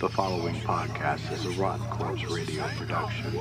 The following podcast is a Rotten Corpse Radio production.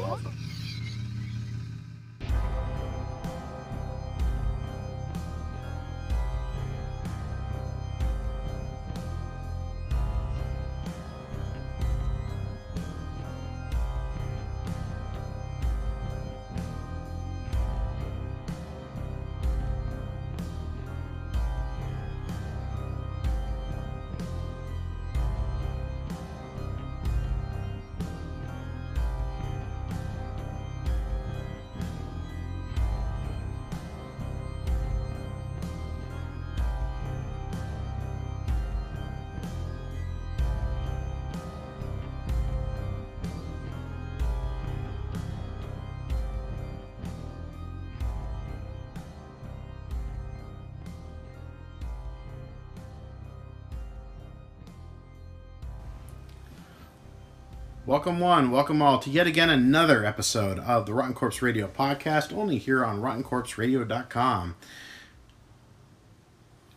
Welcome one, welcome all to yet again another episode of the Rotten Corpse Radio podcast, only here on RottenCorpseRadio.com.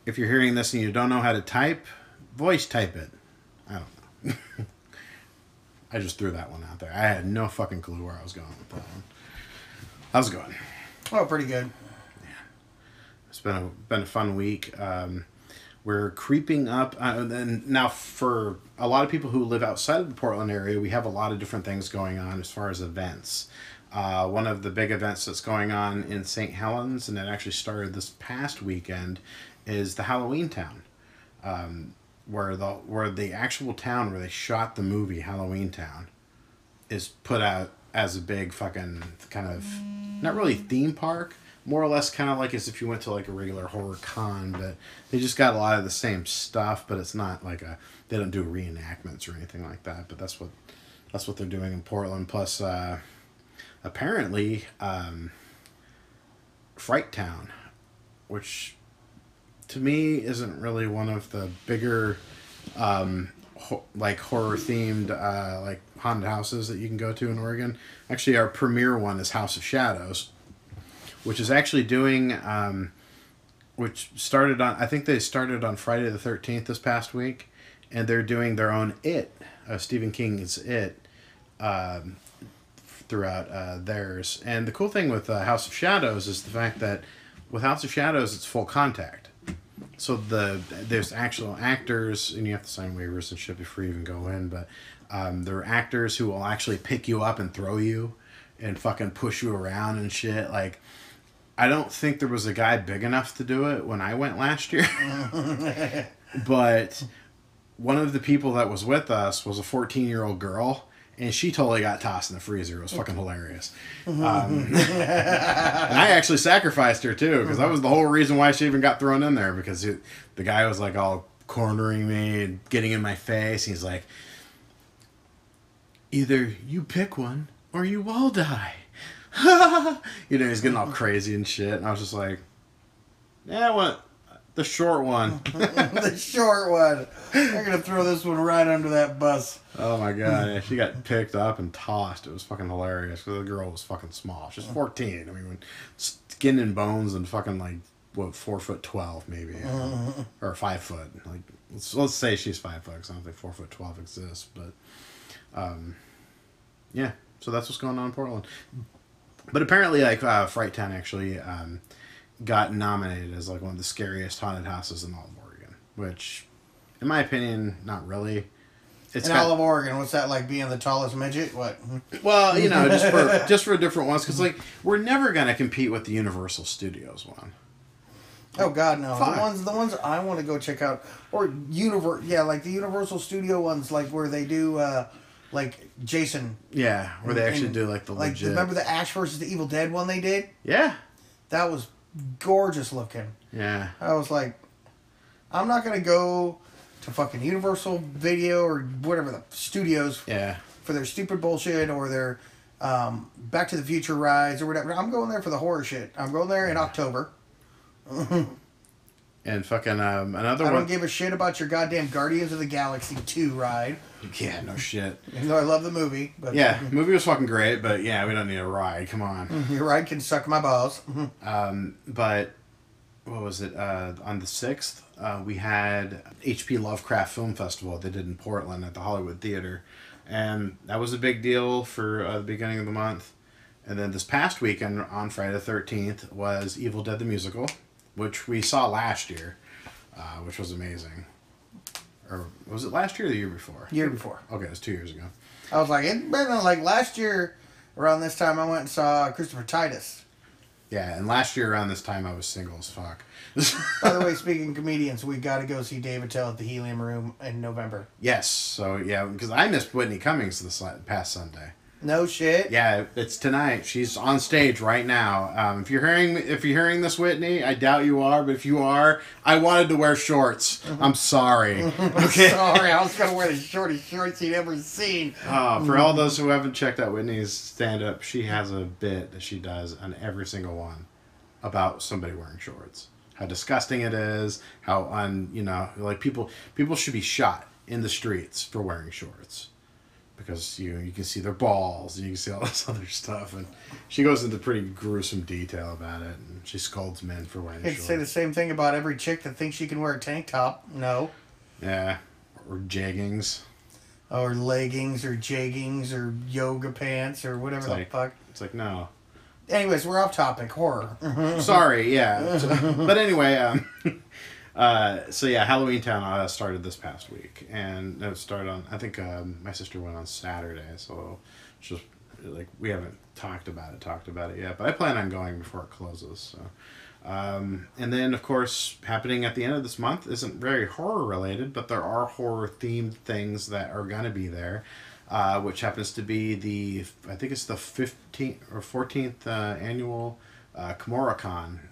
If you're hearing this and you don't know how to type, voice type it. I don't know. I just threw that one out there. I had no fucking clue where I was going with that one. How's it going? Oh, pretty good. Yeah. It's been a been a fun week. Um, we're creeping up, uh, and now for a lot of people who live outside of the Portland area, we have a lot of different things going on as far as events. Uh, one of the big events that's going on in St. Helens, and it actually started this past weekend, is the Halloween Town, um, where the where the actual town where they shot the movie Halloween Town is put out as a big fucking kind of not really theme park more or less kind of like as if you went to like a regular horror con but they just got a lot of the same stuff but it's not like a they don't do reenactments or anything like that but that's what that's what they're doing in portland. Plus uh apparently um fright town which to me isn't really one of the bigger um ho- like horror themed uh like haunted houses that you can go to in oregon. Actually our premier one is house of shadows which is actually doing um, which started on i think they started on friday the 13th this past week and they're doing their own it uh, stephen king's it um, throughout uh, theirs. And the cool thing with uh, house of shadows is the fact that with house of shadows it's full contact. So the there's actual actors and you have to sign waivers and shit before you even go in but um, there are actors who will actually pick you up and throw you and fucking push you around and shit. Like I don't think there was a guy big enough to do it when I went last year. but one of the people that was with us was a 14 year old girl, and she totally got tossed in the freezer. It was fucking hilarious. Um, and I actually sacrificed her too, because that was the whole reason why she even got thrown in there, because it, the guy was like all cornering me and getting in my face. He's like, either you pick one or you all die. you know, he's getting all crazy and shit. And I was just like, yeah, what? The short one. the short one. I'm gonna throw this one right under that bus. oh my god. Yeah, she got picked up and tossed. It was fucking hilarious because the girl was fucking small. She's 14. I mean, skin and bones and fucking like, what, four foot 12 maybe. you know, Or five foot. Like, let's, let's say she's five foot 'cause I don't think four foot 12 exists. But, um, yeah. So that's what's going on in Portland. But apparently, like uh, Fright Town actually um, got nominated as like one of the scariest haunted houses in all of Oregon, which, in my opinion, not really. It's In got- all of Oregon, what's that like being the tallest midget? What? well, you know, just for just for different ones, because like we're never gonna compete with the Universal Studios one. Oh God, no! Fuck. The ones, the ones I want to go check out, or universe, yeah, like the Universal Studio ones, like where they do, uh like Jason. Yeah, where they actually and- do like the like legit. remember the Ash versus the Evil Dead one they did? Yeah, That was gorgeous looking. yeah, I was like, I'm not gonna go to fucking Universal Video or whatever the studios yeah. for their stupid bullshit or their um, Back to the Future rides or whatever. I'm going there for the horror shit. I'm going there in October. And fucking um, another I one. don't give a shit about your goddamn Guardians of the Galaxy 2 ride. yeah, no shit. Even though I love the movie, but Yeah, movie was fucking great, but yeah, we don't need a ride. Come on. your ride can suck my balls. Um, but what was it uh, on the 6th uh, we had hp lovecraft film festival they did in portland at the hollywood theater and that was a big deal for uh, the beginning of the month and then this past weekend on friday the 13th was evil dead the musical which we saw last year uh, which was amazing or was it last year or the year before Year before. okay it was two years ago I was like, it been like last year around this time I went and saw Christopher Titus. yeah and last year around this time i was single as fuck By the way, speaking of comedians, we got to go see Dave Attell at the Helium Room in November. yes so yeah because i missed whitney cummings this past sunday No shit. Yeah, it's tonight. She's on stage right now. Um, if you're hearing if you're hearing this, Whitney, I doubt you are, but if you are, I wanted to wear shorts. I'm sorry. Okay. Sorry, I was gonna wear the shortest shorts you'd ever seen. Uh, for all those who haven't checked out Whitney's stand up, she has a bit that she does on every single one about somebody wearing shorts. How disgusting it is. How un you know like people people should be shot in the streets for wearing shorts. Because you you can see their balls and you can see all this other stuff and she goes into pretty gruesome detail about it and she scolds men for wearing I'd shorts. say the same thing about every chick that thinks she can wear a tank top. No. Yeah. Or jeggings. Or leggings or jeggings or yoga pants or whatever It's the like- fuck. It's like no. Anyways, we're off topic. Horror. Sorry, yeah. So- but anyway, um, uh, so yeah, Halloween Town uh, started this past week, and it started on. I think um, my sister went on Saturday, so just like we haven't talked about it, talked about it yet. But I plan on going before it closes. So. Um, and then, of course, happening at the end of this month isn't very horror related, but there are horror themed things that are to be there, uh, which happens to be the, I think it's the 15th or 14th uh, annual uh,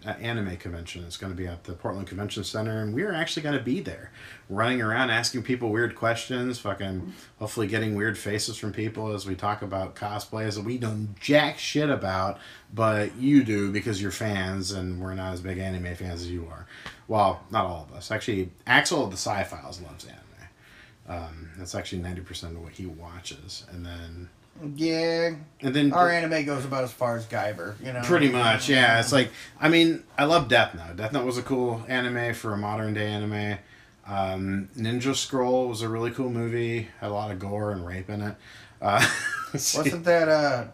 uh, anime convention. It's going to be at the Portland Convention Center, and we're actually going to be there, running around asking people weird questions, fucking hopefully getting weird faces from people as we talk about cosplays that we know jack shit about, but you do because you're fans, and we're not as big anime fans as you are. Well, not all of us. Actually, Axel of the Sci Files loves anime. Um, that's actually ninety percent of what he watches, and then yeah. and then Our anime goes about as far as Guyver, you know. Pretty much, yeah. It's like I mean, I love Death Note. Death Note was a cool anime for a modern day anime. Um, Ninja Scroll was a really cool movie. Had a lot of gore and rape in it. Uh, Wasn't that uh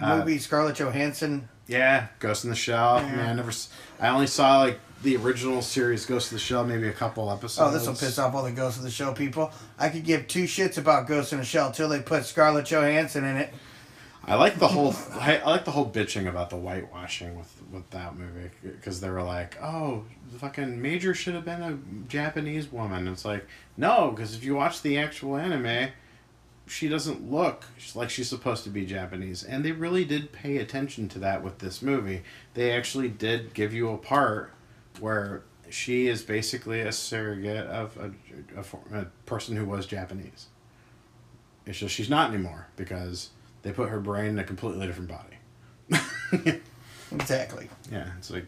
Uh, movie Scarlett Johansson? yeah, Ghost in the Shell. Yeah. Man, I never. I only saw like the original series Ghost in the Shell, maybe a couple episodes. Oh, this will piss off all the Ghost of the Shell people. I could give two shits about Ghost in the Shell till they put Scarlett Johansson in it. I like the whole. I, I like the whole bitching about the whitewashing with with that movie because they were like, "Oh, the fucking Major should have been a Japanese woman." It's like, no, because if you watch the actual anime, she doesn't look like she's supposed to be Japanese, and they really did pay attention to that with this movie. They actually did give you a part where she is basically a surrogate of a, a, a person who was Japanese. It's just she's not anymore because they put her brain in a completely different body. Exactly. yeah, it's like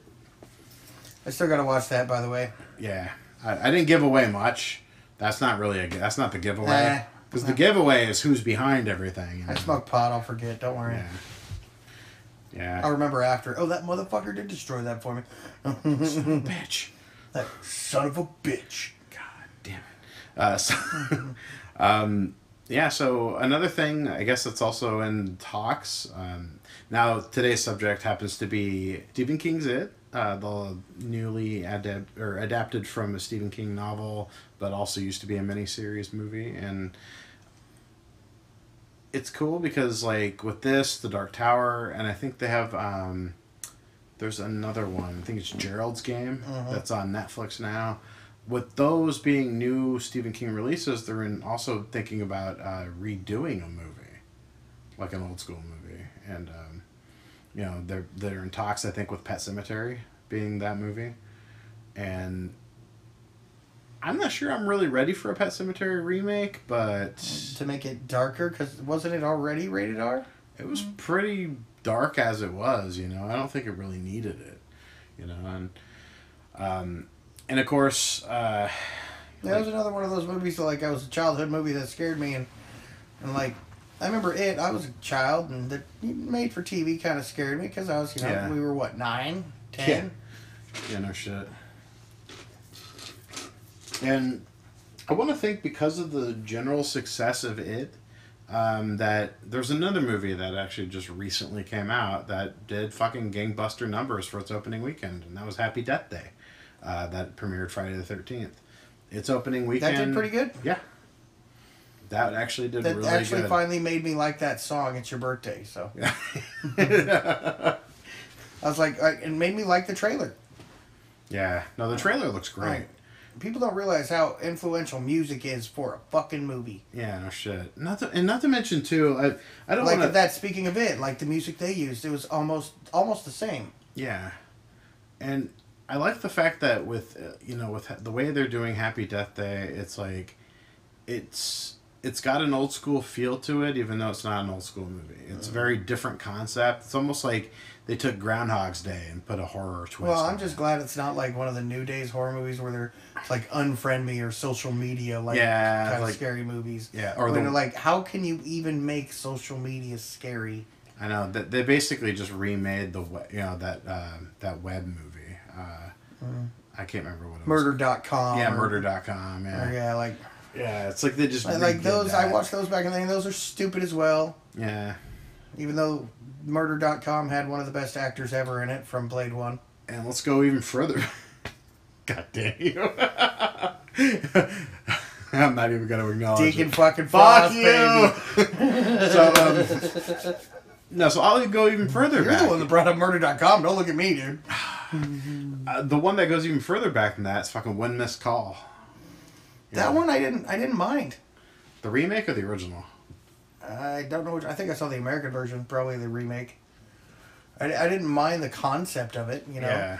I still gotta watch that, by the way. yeah, I, I didn't give away much. That's not really a that's not the giveaway Nah. because the giveaway is who's behind everything. I smoke pot. I'll forget. Don't worry. Yeah. Yeah. I'll remember after. Oh, that motherfucker did destroy that for me. Bitch. That son of a bitch. God damn it. Uh, so, um, yeah, so another thing, I guess that's also in talks. Um, now, today's subject happens to be Stephen King's It, uh, the newly adapt or adapted from a Stephen King novel, but also used to be a miniseries movie. And it's cool because, like, with this, The Dark Tower, and I think they have. Um, there's another one. I think it's Gerald's Game that's on Netflix now. With those being new Stephen King releases, they're in also thinking about uh, redoing a movie, like an old school movie, and um, you know they're they're in talks. I think with Pet Sematary being that movie, and I'm not sure I'm really ready for a Pet Sematary remake, but To make it darker, because wasn't it already rated R? it was pretty dark as it was you know i don't think it really needed it you know and um and of course uh That was another one of those movies that, like, I was a childhood movie that scared me, and, and like, I remember it. I was a child, and the made for TV kind of scared me because I was, you know, Yeah. we were what nine, ten. Yeah, no shit. And I want to think because of the general success of it, um, that there's another movie that actually just recently came out that did fucking gangbuster numbers for its opening weekend, and that was Happy Death Day. Uh, that premiered Friday the thirteenth. Its opening weekend. That did pretty good. Yeah. That actually did That really actually good. finally made me like that song. It's your birthday, so. I was like, I, it made me like the trailer. yeah. No, the trailer looks great. Right. People don't realize how influential music is for a fucking movie. Yeah, no shit. Not to, and not to mention too, I I don't Like want to. that. Speaking of it, like the music they used, it was almost almost the same. Yeah, and I like the fact that with uh, you know with the way they're doing Happy Death Day, it's like it's it's got an old school feel to it, even though it's not an old school movie. It's a very different concept. It's almost like they took Groundhog's Day and put a horror twist. Well, I'm just it. glad it's not like one of the New Days horror movies where they're like unfriend me or social media like Yeah, kind like- of scary movies. yeah, or Or the- they're like, how can you even make social media scary? I know that they basically just remade the you know that uh, that web movie. Uh, I can't remember what it was. Murder.com. Yeah, or- murder.com. Yeah, yeah, like yeah. It's like they just like, those. I watched those back in the day. Those are stupid as well. Yeah, Even though Murder.com had one of the best actors ever in it from Blade One. and let's go even further. God damn you! I'm not even gonna acknowledge Deacon it. fucking Fuck you! so um, no, so I'll go even further You're back. the one that brought up Murder.com. Don't look at me, dude. uh, the one that goes even further back than that is fucking One Missed Call. That one I didn't. I didn't mind. The remake or the original? I don't know. Which, I think I saw the American version, probably the remake. I, I didn't mind the concept of it, you know. Yeah.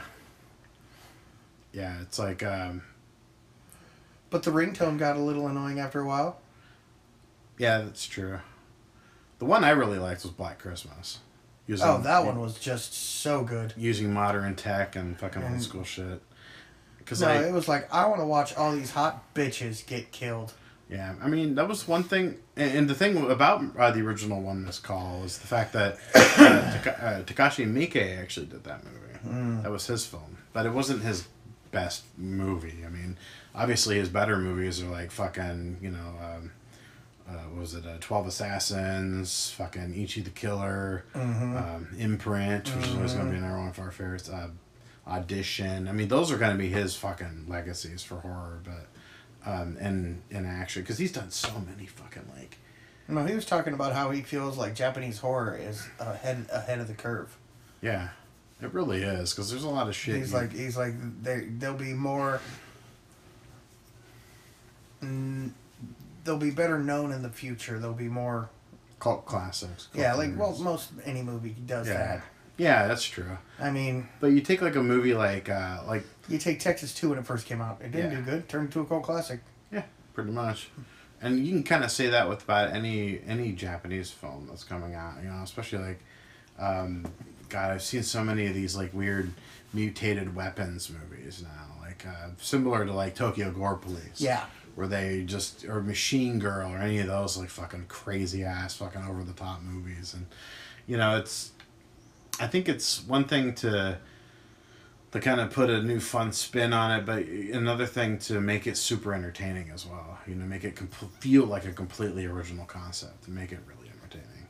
Yeah, it's like um, But the ringtone got a little annoying after a while. yeah, that's true. The one I really liked was Black Christmas. Using, Oh, that one was just so good. using modern tech and fucking old school shit. Because No, I it was like I want to watch all these hot bitches get killed. Yeah, I mean that was one thing, and, and the thing about uh, the original One Miss Call is the fact that uh, Taka- uh, Takashi Miike actually did that movie. That was his film, but it wasn't his best movie. I mean, obviously his better movies are like fucking, you know, um, uh, what was it uh, Twelve Assassins, fucking Ichi the Killer, um, Imprint, which is always going to be another one of our favorites. Uh, Audition. I mean, those are going to be his fucking legacies for horror, but um, and and action because he's done so many fucking like No, he was talking about how he feels like Japanese horror is ahead ahead of the curve. yeah, it really is because there's a lot of shit. He's you- like he's like they they'll be more. Mm, they'll be better known in the future. They'll be more. cult classics. cult Yeah, like well, most any movie does yeah, that. yeah, that's true. I mean, But you take like a movie like uh, like you take Texas Two when it first came out. It didn't Yeah. do good. Turned into a cult classic. yeah, pretty much. And you can kind of say that with about any any Japanese film that's coming out, you know, especially like, um, God, I've seen so many of these like weird mutated weapons movies now, like uh, similar to like Tokyo Gore Police. Yeah. where they just or Machine Girl or any of those like fucking crazy ass fucking over the top movies and you know it's I think it's one thing to to kind of put a new fun spin on it but another thing to make it super entertaining as well you know make it com- feel like a completely original concept and make it really entertaining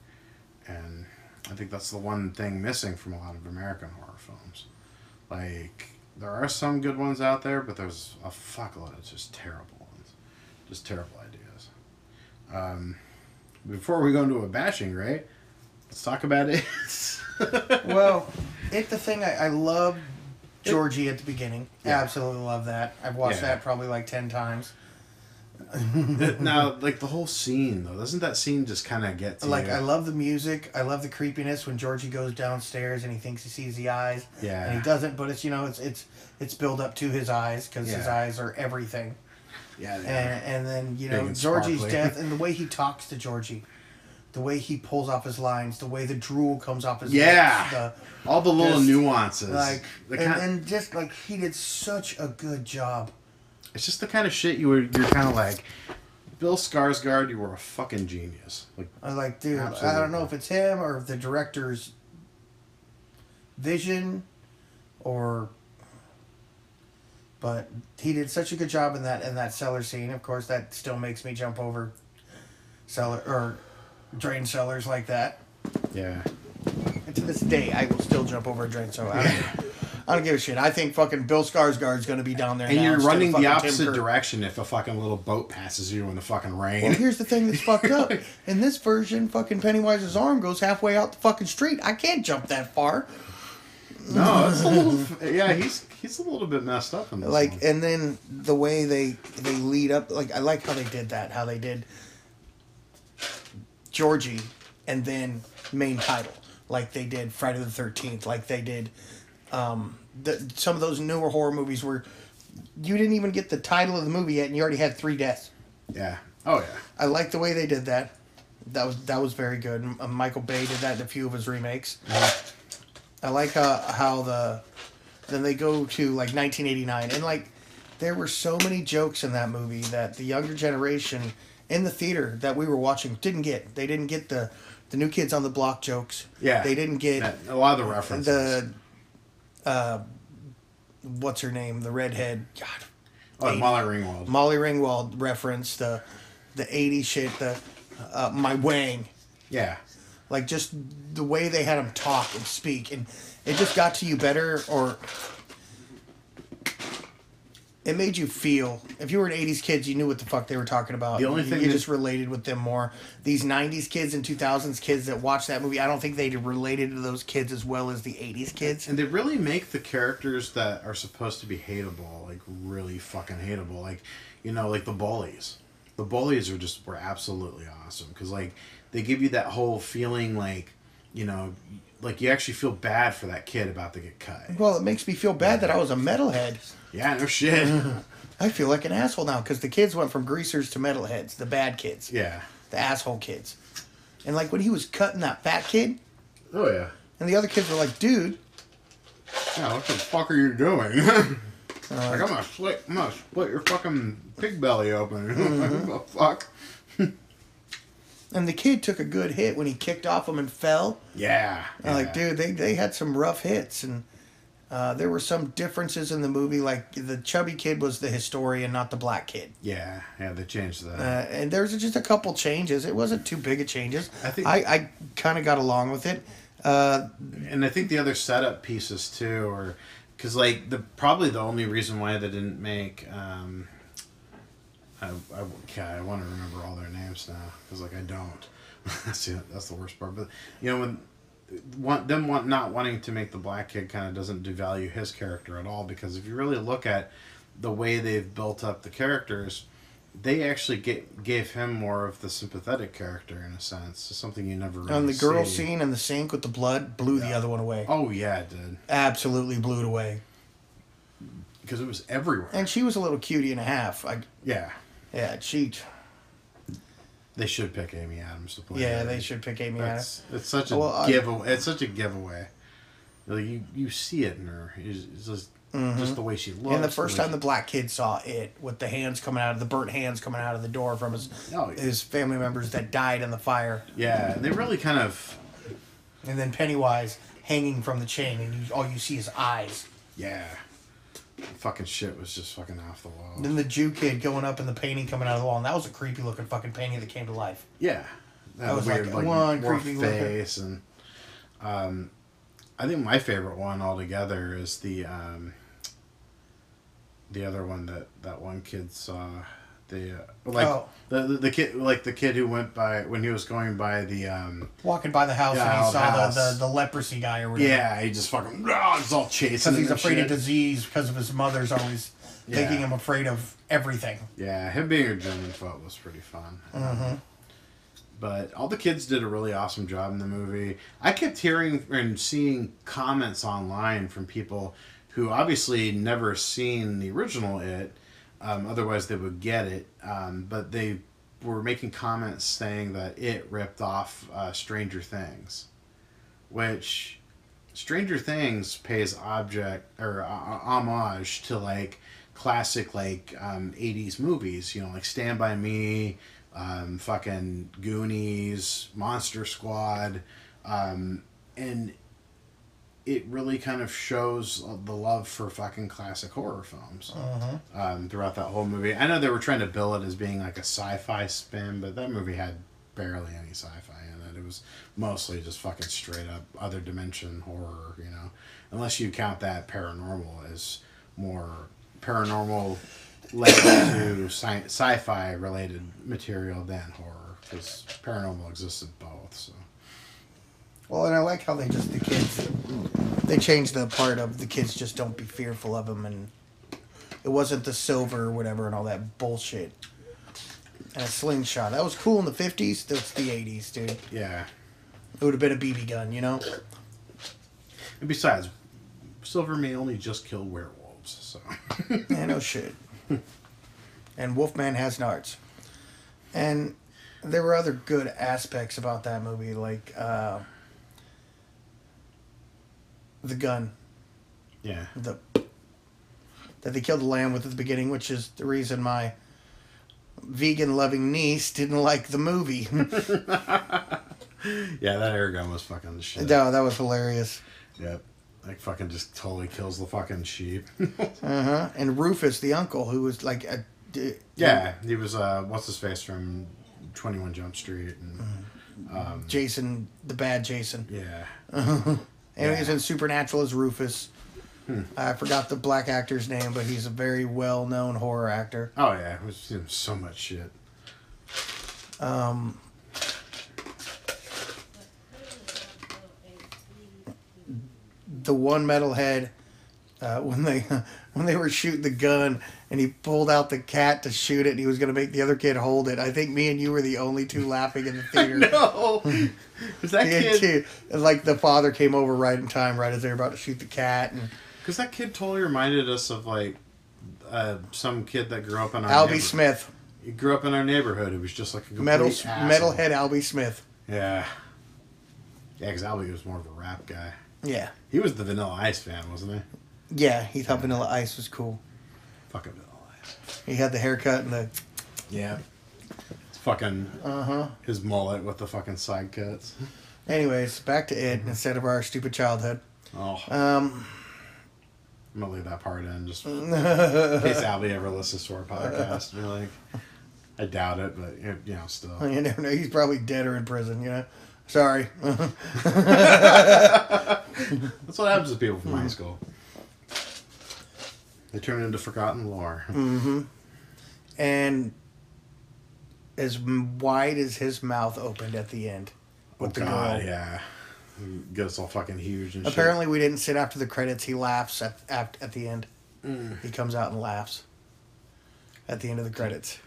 and I think that's the one thing missing from a lot of American horror films like there are some good ones out there but there's a fuckload of just terrible ones just terrible ideas. Um, before we go into a bashing, right? Let's talk about it. well, it the thing I, I love Georgie at the beginning. Absolutely love that. I've watched Yeah. that probably like ten times. now, like the whole scene though, doesn't that scene just kind of get to Like you? I love the music. I love the creepiness when Georgie goes downstairs and he thinks he sees the eyes, Yeah. and he doesn't. But it's you know it's it's it's built up to his eyes because his eyes are everything. yeah, And and then you know Georgie's sparkly. death and the way he talks to Georgie, the way he pulls off his lines, the way the drool comes off his Yeah. lips, the, all the little just, nuances. like the and, and just like he did such a good job. it's just the kind of shit you were. You're kind of like, Bill Skarsgård. You were a fucking genius. Like, I like, dude, I don't know if it's him or if the director's vision or But he did such a good job in that in that cellar scene. Of course, that still makes me jump over cellar or drain cellars like that. Yeah. And to this day, I will still jump over a drain cellar. I don't, I don't give a shit. I think fucking Bill Skarsgård's going to be down there. And now you're instead of running the fucking Tim opposite Curry. direction if a fucking little boat passes you in the fucking rain. Well, here's the thing that's fucked up. In this version, fucking Pennywise's arm goes halfway out the fucking street. I can't jump that far. no, it's a little. Yeah, he's he's a little bit messed up in this. like one. and then the way they they lead up like i like how they did that how they did georgie and then main title like they did friday the 13th like they did um the, some of those newer horror movies where you didn't even get the title of the movie yet and you already had three deaths. Yeah. Oh yeah. i like the way they did that. That was that was very good. Uh, michael bay did that in a few of his remakes. I like how how the then they go to like 1989 and like there were so many jokes in that movie that the younger generation in the theater that we were watching didn't get. They didn't get the the new kids on the block jokes. Yeah. They didn't get That- a lot of the references. the uh what's her name? The redhead. God. oh, Molly Ringwald. Molly Ringwald reference the the 80s shit the uh, my wang yeah. like just the way they had him talk and speak and it just got to you better or it made you feel if you were an 80s kids you knew what the fuck they were talking about The only you, thing you that- just related with them more these 90s kids and 2000s kids that watched that movie i don't think they related to those kids as well as the 80s kids And they really make the characters that are supposed to be hateable, like really fucking hateable. Like, you know, like the bullies. The bullies are just were absolutely awesome because like they give you that whole feeling like, you know, like you actually feel bad for that kid about to get cut. well it makes me feel bad that i was a metalhead Yeah, no shit. i feel like an asshole now because the kids went from greasers to metalheads the bad kids yeah. the asshole kids and like when he was cutting that fat kid Oh yeah. And the other kids were like, dude, Yeah, what the fuck are you doing? like I'm gonna split, I'm gonna split your fucking pig belly open. Mm-hmm. what the fuck? and the kid took a good hit when he kicked off him and fell. Yeah. And like, dude, they, they had some rough hits. And uh, there were some differences in the movie. Like, the chubby kid was the historian, not the black kid. Yeah, yeah, they changed that. Uh, and there's just a couple changes. It wasn't too big of changes. I think- I, I kind of got along with it. Uh, and I think the other setup pieces too, or because like the probably the only reason why they didn't make. Um, I, I, God, I want to remember all their names now because like I don't. that's the, that's the worst part. But you know when want them want not wanting to make the black kid kind of doesn't devalue his character at all because if you really look at the way they've built up the characters they actually get, gave him more of the sympathetic character in a sense something you never really and the girl see. scene in the sink with the blood blew the other one away. oh yeah it did Absolutely blew it away. because it was everywhere. And she was a little cutie and a half. I, yeah, yeah, she. They should pick Amy Adams to play. Yeah, her. they should pick Amy Adams. It's such a Well, I- giveaway. It's such a giveaway. Like you, you see it in her. It's, it's just, just the way she looks. Mm-hmm. And the first way time the black kid saw it, with the hands coming out of the burnt hands coming out of the door from his Oh, yeah. his family members that died in the fire, yeah, they really kind of, and then Pennywise hanging from the chain, and you, all you see is eyes. yeah, fucking shit was just fucking off the wall. Then the Jew kid going up and the painting coming out of the wall, and that was a creepy looking fucking painting that came to life. Yeah, that, was weird like like, one creepy looking- face and, um, I think my favorite one altogether is the um, the other one that that one kid saw. The uh, like Oh. the, the the kid like the kid who went by when he was going by the um Walking by the house, Yeah, and he saw house. the, the, the leprosy guy or whatever. yeah he just fucking ah, he's all chasing Because he's afraid of disease because of his mother's always Yeah. making him afraid of everything. Yeah, him being a germaphobe was pretty fun. But all the kids did a really awesome job in the movie. I kept hearing and seeing comments online from people who obviously never seen the original It, um, otherwise they would get it. Um, but they were making comments saying that it ripped off uh, Stranger Things, which Stranger Things pays object or uh, homage to like classic like um, 80s movies, you know, like Stand by Me, um, fucking Goonies, Monster Squad, um, and it really kind of shows the love for fucking classic horror films um, throughout that whole movie. I know they were trying to bill it as being like a sci-fi spin, but that movie had barely any sci-fi in it. It was mostly just fucking straight up other dimension horror, you know. Unless you count that paranormal as more paranormal led to sci- sci-fi related material than horror, because paranormal existed both. So. Well, and I like how they just the kids they changed the part of the kids just don't be fearful of him, and it wasn't the silver or whatever and all that bullshit. And a slingshot that was cool in the fifties. That's the eighties, dude. Yeah. It would have been a BB gun, you know. And besides, Silver may only just kill werewolves, so. Yeah, no shit. And Wolfman has nards. And there were other good aspects about that movie, like uh, the gun, yeah. the that they killed the lamb with at the beginning, which is the reason my vegan loving niece didn't like the movie. Yeah, that air gun was fucking shit. no, that was hilarious. Yep. Like fucking just totally kills the fucking sheep. Uh huh. And Rufus, the uncle, who was like a. d- yeah, he was uh what's his face from Twenty One Jump Street and um Jason, the bad Jason. yeah. And he was in Supernatural as Rufus. I forgot the black actor's name, but he's a very well known horror actor. Oh yeah, it was in so much shit. Um, the one metalhead, uh, when they when they were shooting the gun and he pulled out the cat to shoot it and he was going to make the other kid hold it. I think me and you were the only two laughing in the theater. No, was that kid? And like the father came over right in time, right as they were about to shoot the cat, and Because that kid totally reminded us of like uh, some kid that grew up in our Albie Smith, He grew up in our neighborhood. It was just like a metal asshole. metalhead Albie Smith. Yeah. Yeah, because Albie was more of a rap guy. Yeah, He was the Vanilla Ice fan, wasn't he? yeah. He thought Vanilla Ice was cool. Fucking Vanilla Ice. He had the haircut and the Yeah. It's Fucking uh huh. his mullet with the fucking side cuts. Anyways, back to it instead of our stupid childhood. Oh, Um, I'm gonna leave that part in just in case Albie ever listens to our podcast. Be like, I doubt it, but you know, still. you never know. He's probably dead or in prison. You know. Sorry. That's what happens to people from high school. They turn into forgotten lore. Mm-hmm. And as wide as his mouth opened at the end Oh with the god, girl. yeah. Gets all fucking huge and Apparently, we didn't sit after the credits. He laughs at at, at the end. Mm. He comes out and laughs at the end of the credits.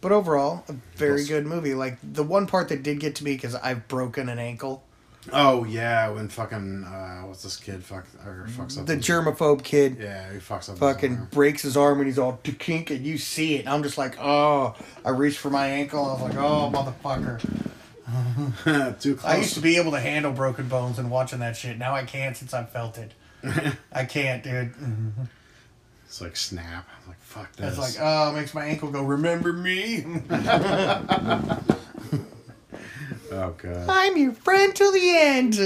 But overall, a very good movie. Like the one part that did get to me because I've broken an ankle. Oh yeah, when fucking uh, what's this kid fuck or fucks up The germaphobe kid Yeah, he fucks up. fucking His breaks his arm and he's all kink and you see it. And I'm just like, oh, I reached for my ankle. I was like, oh, motherfucker. Too close. I used to be able to handle broken bones and watching that shit. Now I can't since I've felt it. I can't, dude. It's like snap. I'm like fuck this. It's like, oh, it makes my ankle go, remember me? oh god. I'm your friend till the end.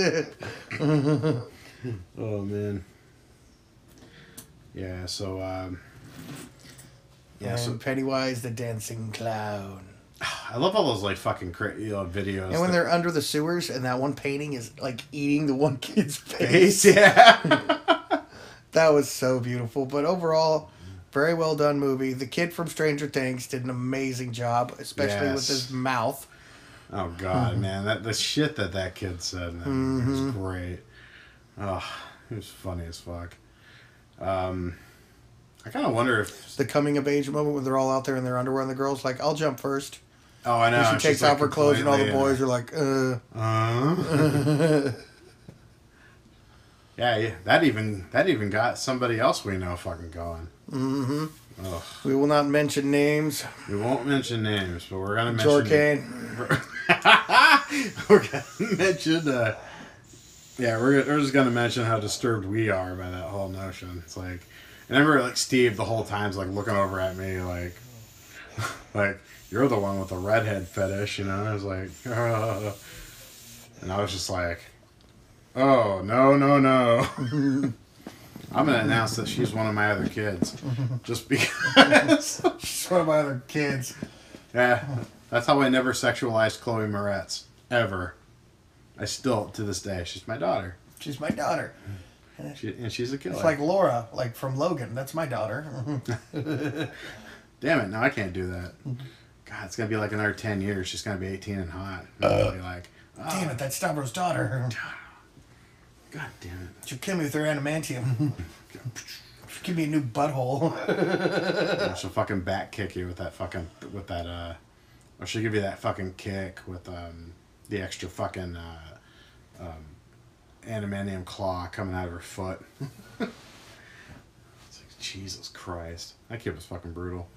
Oh man. Yeah. So um. Yeah. and So Pennywise the dancing clown. I love all those like fucking cra- you know, videos. And when that- they're under the sewers and that one painting is like eating the one kid's face. face, yeah. That was so beautiful. But overall, very well done movie. The kid from Stranger Things did an amazing job, especially with his mouth. Oh god, man, that the shit that that kid said that movie was great. Oh, it was funny as fuck. Um, I kind of wonder if. The coming of age moment when they're all out there in their underwear and the girls like, I'll jump first. Oh, I know. And she takes like, off her clothes and all the boys are like, uh. Uh, yeah, yeah, that even that even got somebody else we know fucking going. Mm-hmm. Oh, We will not mention names. we won't mention names, but we're gonna mention. Jorkane. we're gonna mention. Uh, yeah, we're, we're just gonna mention how disturbed we are by that whole notion. It's like, and I remember like Steve the whole time's like looking over at me like, like you're the one with the redhead fetish, you know? I was like, and I was just like, Oh no no no! I'm gonna announce that she's one of my other kids, just because. She's one of my other kids. yeah, that's how I never sexualized Chloe Moretz ever. I still to this day she's my daughter, She's my daughter. she, and she's a killer. It's like Laura, like from Logan. That's my daughter. Damn it! Now I can't do that. God, it's gonna be like another ten years. She's gonna be eighteen and hot. And I'll be like, oh, Damn it, that's Stavros' daughter. God damn it! She'll kill me with her adamantium. She'll give me a new butthole. She'll fucking back kick you with that fucking with that uh, or she'll give you that fucking kick with um the extra fucking uh, um, adamantium claw coming out of her foot. it's like Jesus Christ, that kid was fucking brutal.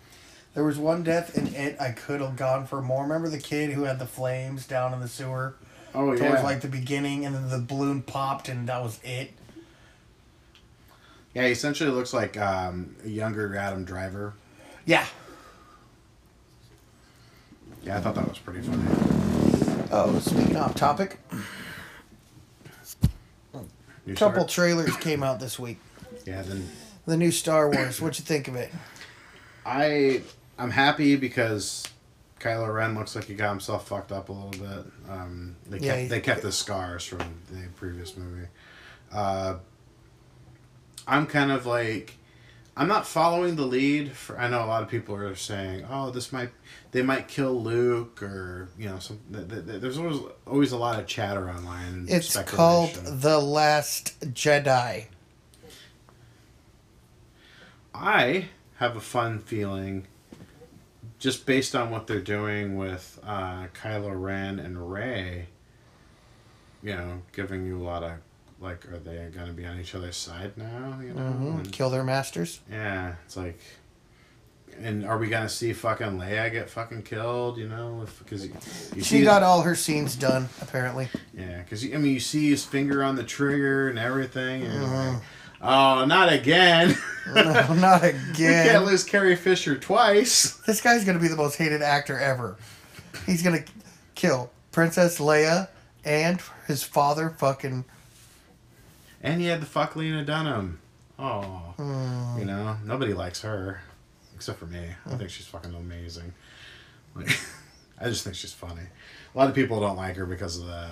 There was one death in it I could have gone for more. Remember the kid who had the flames down in the sewer? Oh Towards yeah, Towards like the beginning, and then the balloon popped, and that was it. yeah. He essentially looks like um, a younger Adam Driver. Yeah. Yeah, I thought that was pretty funny. Oh, speaking off topic, New a couple Star- trailers came out this week. yeah, then The new Star Wars. What'd you think of it? I I'm happy because Kylo Ren looks like he got himself fucked up a little bit. Um, they Yeah, kept he- they kept the scars from the previous movie. Uh, I'm kind of like I'm not following the lead. For I know a lot of people are saying, "Oh, this might they might kill Luke," or you know, some. Th- th- th- there's always always a lot of chatter online. It's called. The Last Jedi. I have a fun feeling, just based on what they're doing with uh, Kylo Ren and Rey. You know, giving you a lot of like, are they going to be on each other's side now? You know, hmm And- Kill their masters. yeah, it's like, and are we going to see fucking Leia get fucking killed? You know, because She got all her scenes done, apparently. yeah, because I mean, you see his finger on the trigger and everything, and Mm-hmm. like, oh, not again. No, not again! We can't lose Carrie Fisher twice. This guy's gonna be the most hated actor ever. He's gonna kill Princess Leia and his father. Fucking And you had the fuck Lena Dunham. Oh, Hmm. you know nobody likes her, except for me. I think she's fucking amazing. Like, I just think she's funny. A lot of people don't like her because of the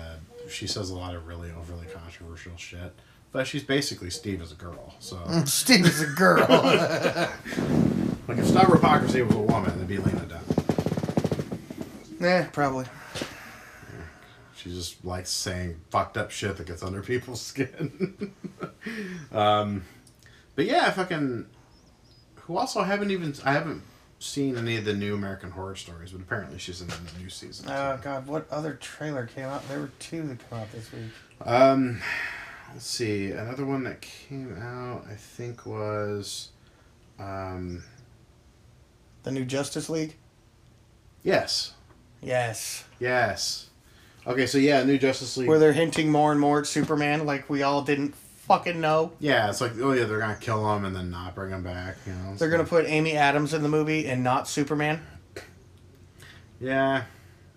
she says a lot of really overly controversial shit. But she's basically Steve as a girl. So Steve is a girl. like if Star Hypocrisy was a woman, it'd be Lena Dunham. yeah, probably. She just likes saying fucked up shit that gets under people's skin. um, but yeah, fucking. Who also haven't even I haven't seen any of the new American Horror Stories, but apparently she's in the new season. Oh God, what other trailer came out? There were two that came out this week. Um, let's see. Another one that came out, I think, was. Um, The new Justice League. yes. Yes, Yes. Okay, so yeah, new Justice League. where they're hinting more and more at Superman, like we all didn't fucking know. yeah, it's like oh yeah, they're gonna kill him and then not bring him back. You know, They're gonna put Amy Adams in the movie and not Superman. Yeah,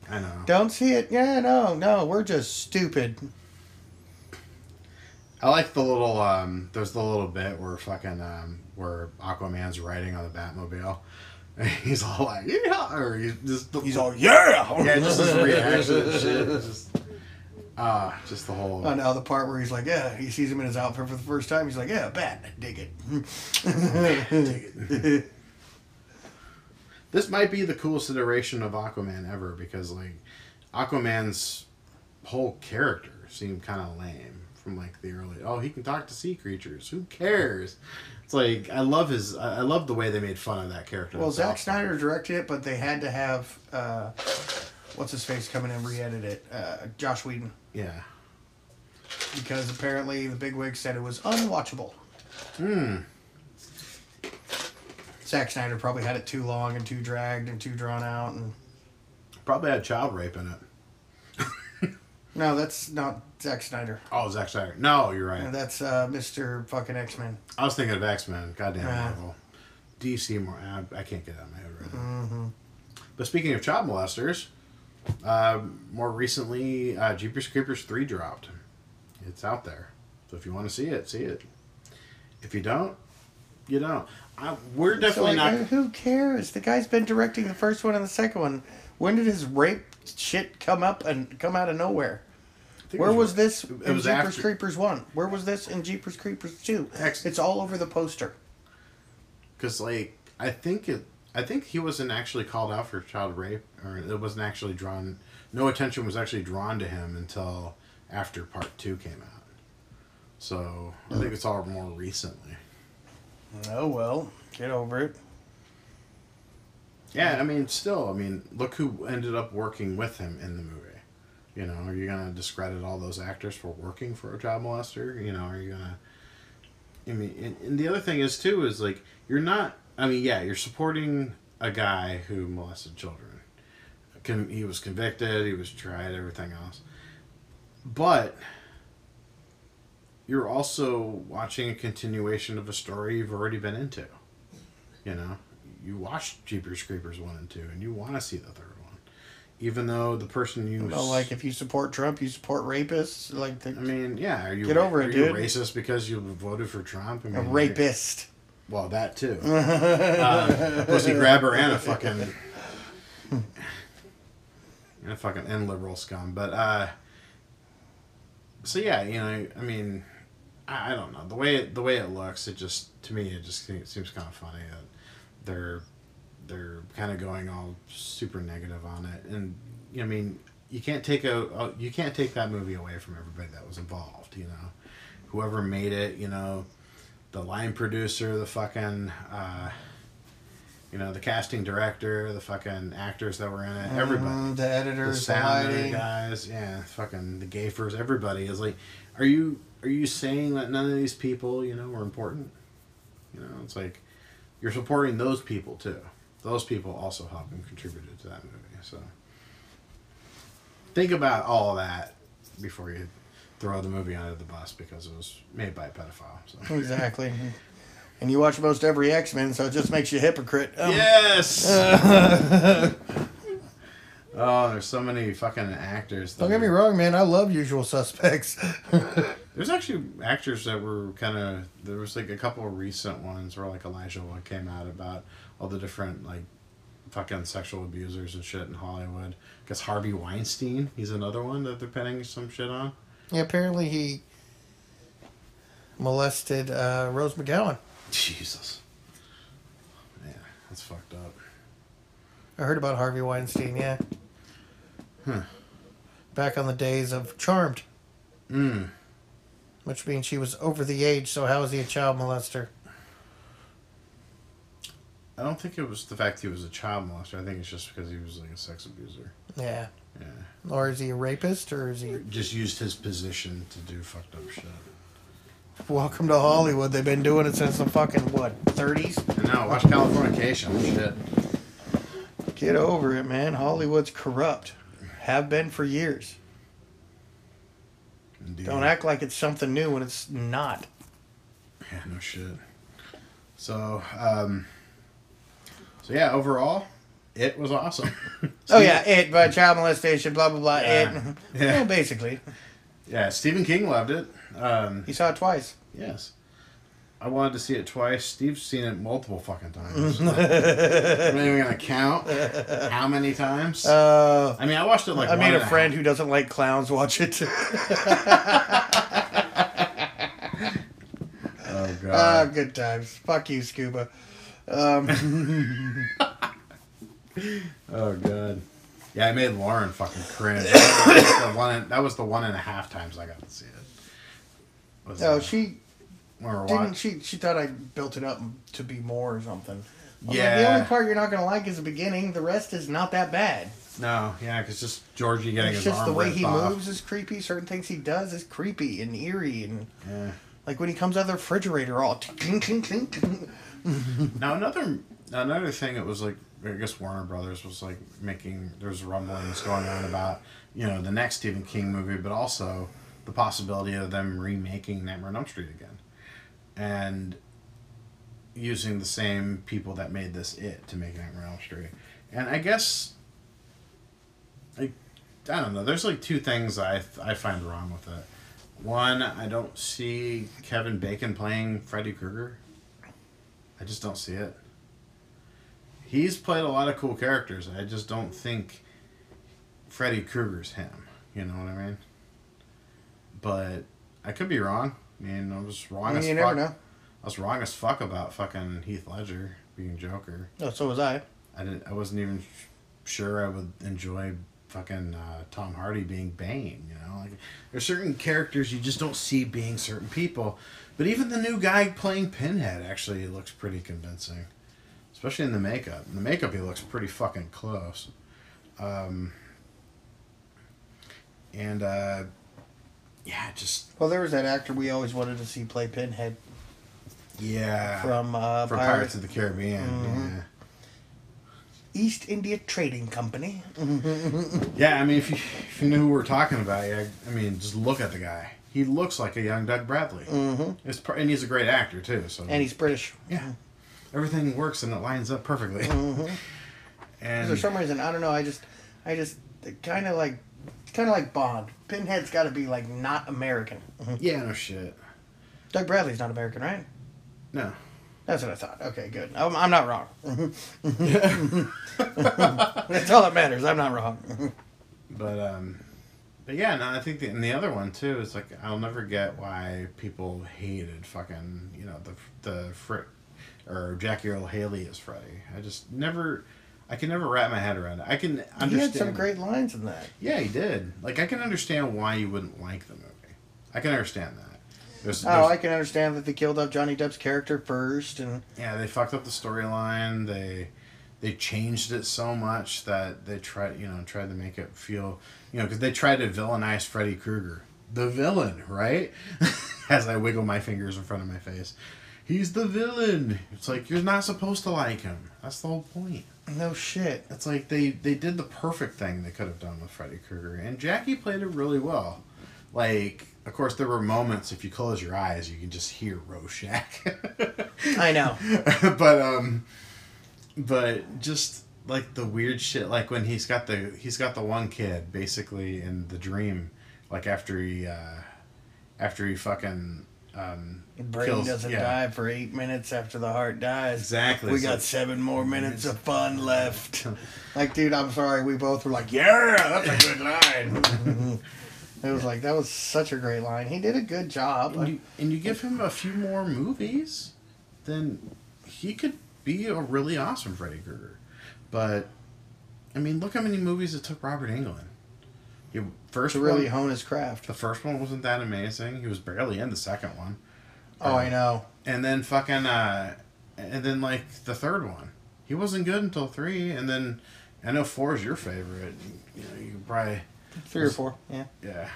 I know. Don't see it. Yeah, no, no, we're just stupid. I like the little um there's the little bit where fucking um where Aquaman's riding on the Batmobile. And he's all like, yeah, or he's just He's all yeah. yeah, just his reaction and shit. Just ah, just the whole Oh, now the part where he's like, yeah, he sees him in his outfit for the first time. He's like, yeah, bat, dig it. This might be the coolest iteration of Aquaman ever because like Aquaman's whole character seemed kind of lame from like the early. Oh, he can talk to sea creatures. Who cares? It's like I love his. I love the way they made fun of that character. well, Zack Snyder directed it, but they had to have uh, what's his face come in and re-edit it, uh, Joss Whedon, Yeah. because apparently the bigwig said it was unwatchable. Hmm. Zack Snyder probably had it too long and too dragged and too drawn out, and Probably had child rape in it. No, that's not Zack Snyder. Oh, Zack Snyder. No, you're right. That's uh, Mr. fucking X Men. I was thinking of X Men. Goddamn Ah. Marvel. DC more. I, I can't get out of my head right now. Mm-hmm. But speaking of child molesters, uh, more recently, uh, Jeepers Creepers three dropped, It's out there. So if you want to see it, see it. If you don't, you don't. I, we're So, definitely like, not. Who cares? The guy's been directing the first one and the second one. When did his rape shit come up and come out of nowhere? I think it Where was this it in was Jeepers after- Creepers 1? Where was this in Jeepers Creepers 2? Ex- It's all over the poster. Because like I think it, I think he wasn't actually called out for child rape, or it wasn't actually drawn. No attention was actually drawn to him until after part two came out. So I think hmm. it's all more recently. Oh well, get over it. Yeah, I mean, still, I mean, look who ended up working with him in the movie. You know, are you gonna discredit all those actors for working for a child molester? You know, are you gonna? I mean, and, and the other thing is too is like you're not. I mean, yeah, you're supporting a guy who molested children. He was convicted. He was tried. Everything else, but you're also watching a continuation of a story you've already been into. You know, you watched Jeepers Creepers one and two, and you want to see the third one, even though the person you Well, like if you support Trump, you support rapists. Like the, I mean, yeah, are you Get over are it, you dude. racist because you voted for Trump? I mean, a rapist. Well, that too. uh, a pussy grabber and a fucking and a fucking and liberal scum. But uh, so yeah, you know, I mean, I, I don't know the way it, the way it looks. It just to me, it just seems, seems kind of funny that they're they're kind of going all super negative on it, and I mean, you can't take a, you can't take that movie away from everybody that was involved. You know, whoever made it, you know the line producer, the fucking, uh, you know, the casting director, the fucking actors that were in it, everybody, Mm, the the editors, the, sound guys, yeah, fucking the gaffers, everybody is like, are you are you saying that none of these people, you know, were important? You know, it's like you're supporting those people too. Those people also helped and contributed to that movie. So think about all of that before you throw the movie under the bus because it was made by a pedophile. So. Exactly. And you watch most every X Men, so it just makes you a hypocrite. Um, Yes. oh, there's so many fucking actors. Don't get me wrong, man. I love Usual Suspects. There's actually actors that were kind of. There was like a couple of recent ones where like Elijah Wood came out about all the different like fucking sexual abusers and shit in Hollywood. I guess Harvey Weinstein. He's another one that they're pinning some shit on. yeah, apparently he molested uh, Rose McGowan. Jesus. Yeah, that's fucked up. I heard about Harvey Weinstein. Yeah. Huh. Back on the days of Charmed, Mm. which means she was over the age. So how is he a child molester? I don't think it was the fact he was a child molester. I think it's just because he was like a sex abuser. Yeah. Yeah. Or is he a rapist? Or is he? Just used his position to do fucked up shit. Welcome to Hollywood. They've been doing it since the fucking what 30s. I know. Watch Californication. Shit. Get over it, man. Hollywood's corrupt. Have been for years. Indeed. Don't act like it's something new when it's not. Yeah, no shit. So, um, so yeah, overall, it was awesome. Oh yeah, it, but child molestation, blah blah blah. Yeah. It, Yeah. well, basically, yeah, Stephen King loved it. Um, he saw it twice. yes. I wanted to see it twice. Steve's seen it multiple fucking times. I'm not even gonna count how many times. Uh, I mean, I watched it like I made a friend half- who doesn't like clowns watch it. Oh god. Ah, good times. Fuck you, Scuba. Um, Oh god. Yeah, I made Lauren fucking cringe. that, was the one, that was the one and a half times I got to see it. Was, no, uh, she were didn't. watch- She she thought I built it up to be more or something. I'm like, the only part you're not gonna like is the beginning. The rest is not that bad. No, yeah, because just Georgie getting It's his just the way he off. moves is creepy. Certain things he does is creepy and eerie, and Yeah. like when he comes out of the refrigerator, all clink clink. clink. Now another another thing that was like I guess Warner Brothers was like making there's rumblings going on about you know the next Stephen King movie, but also the possibility of them remaking Nightmare on Elm Street again, and using the same people that made this it to make Nightmare on Elm Street, and I guess. I, I don't know. There's like two things I I find wrong with it. One, I don't see Kevin Bacon playing Freddy Krueger. I just don't see it. He's played a lot of cool characters. I just don't think Freddy Krueger's him. You know what I mean? But I could be wrong. I mean, I was wrong as you fuck. never know. I was wrong as fuck about fucking Heath Ledger being Joker. Oh, so was I. I didn't. I wasn't even sure I would enjoy fucking uh, Tom Hardy being Bane. You know, like there's certain characters you just don't see being certain people. But even the new guy playing Pinhead actually looks pretty convincing, especially in the makeup. In the makeup, he looks pretty fucking close. Um, and uh, yeah, just Well, there was that actor we always wanted to see play Pinhead yeah from uh, from Pirates, Pirates of the Caribbean. Mhm. Yeah. East India Trading Company. Yeah, I mean, if you, if you knew who we're talking about, yeah, I mean, just look at the guy. He looks like a young Doug Bradley. Mm-hmm. It's and he's a great actor too. So And he's British. yeah, everything works and it lines up perfectly. hmm And For some reason, I don't know. I just, I just kind of like, kind of like Bond. Pinhead's got to be like not American. Mhm. yeah, no shit. Doug Bradley's not American, right? No. That's what I thought. Okay, good. I'm, I'm not wrong. That's all that matters. I'm not wrong. But um, but yeah, no, I think the, and the other one too is like I'll never get why people hated fucking you know the the Frit or Jackie Earle Haley as Freddy. I just never. I can never wrap my head around it. I can understand. he had some great lines in that. Yeah, he did. Like I can understand why you wouldn't like the movie. I can understand that. There's, Oh, there's- I can understand that they killed off Johnny Depp's character first, and yeah, they fucked up the storyline. They they changed it so much that they tried, you know, tried to make it feel, you know, because they tried to villainize Freddy Krueger, the villain, right? As I wiggle my fingers in front of my face, he's the villain. It's like you're not supposed to like him. That's the whole point. No shit. It's like they they did the perfect thing they could have done with Freddy Krueger, and Jackie played it really well. Like, of course, there were moments if you close your eyes, you can just hear Rorschach. I know. but um, but just like the weird shit, like when he's got the he's got the one kid basically in the dream, like after he uh, after he fucking um, The brain kills- doesn't yeah. die for eight minutes after the heart dies. Exactly. We It's got seven more minutes of fun left. like, dude, I'm sorry. We both were like, yeah, that's a good line. it was like, that was such a great line. He did a good job. and you, and you give him a few more movies, then he could be a really awesome Freddy Krueger. But I mean, look how many movies it took Robert Englund. He, first to really one, hone his craft. the first one wasn't that amazing. He was barely in the second one. Oh, I know. And then fucking uh, and then like the third one, he wasn't good until three. And then I know four is your favorite. You know, you probably Three or four. Yeah. yeah.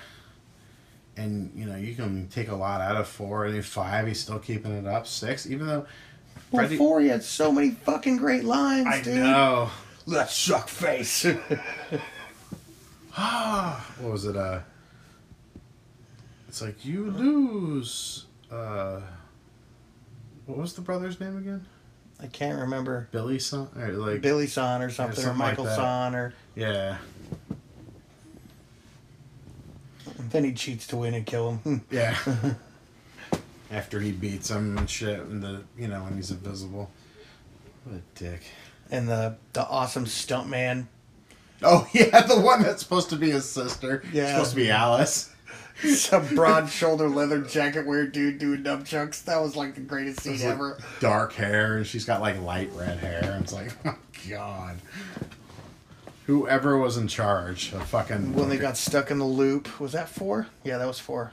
And you know you can take a lot out of four, and then five he's still keeping it up. Six, even though Well, Freddy- four, he had so many fucking great lines, I dude. know. Let's suck face. what was it? Uh, it's like you lose. Uh, what was the brother's name again? I can't remember. Billy son, or like Billy Son or something, or something like Michael that. Son, or yeah, then he cheats to win and kill him. yeah. After he beats him and shit, and the you know when he's invisible. What a dick. and the the awesome stuntman. Oh yeah, the one that's supposed to be his sister. Yeah. It's supposed to be Alice. Some broad shoulder leather jacket wearing dude doing nunchucks. That was like the greatest scene like ever. dark hair, and she's got like light red hair. And it's like, oh god. Whoever was in charge of fucking When they got stuck in the loop, was that four? Yeah, that was four.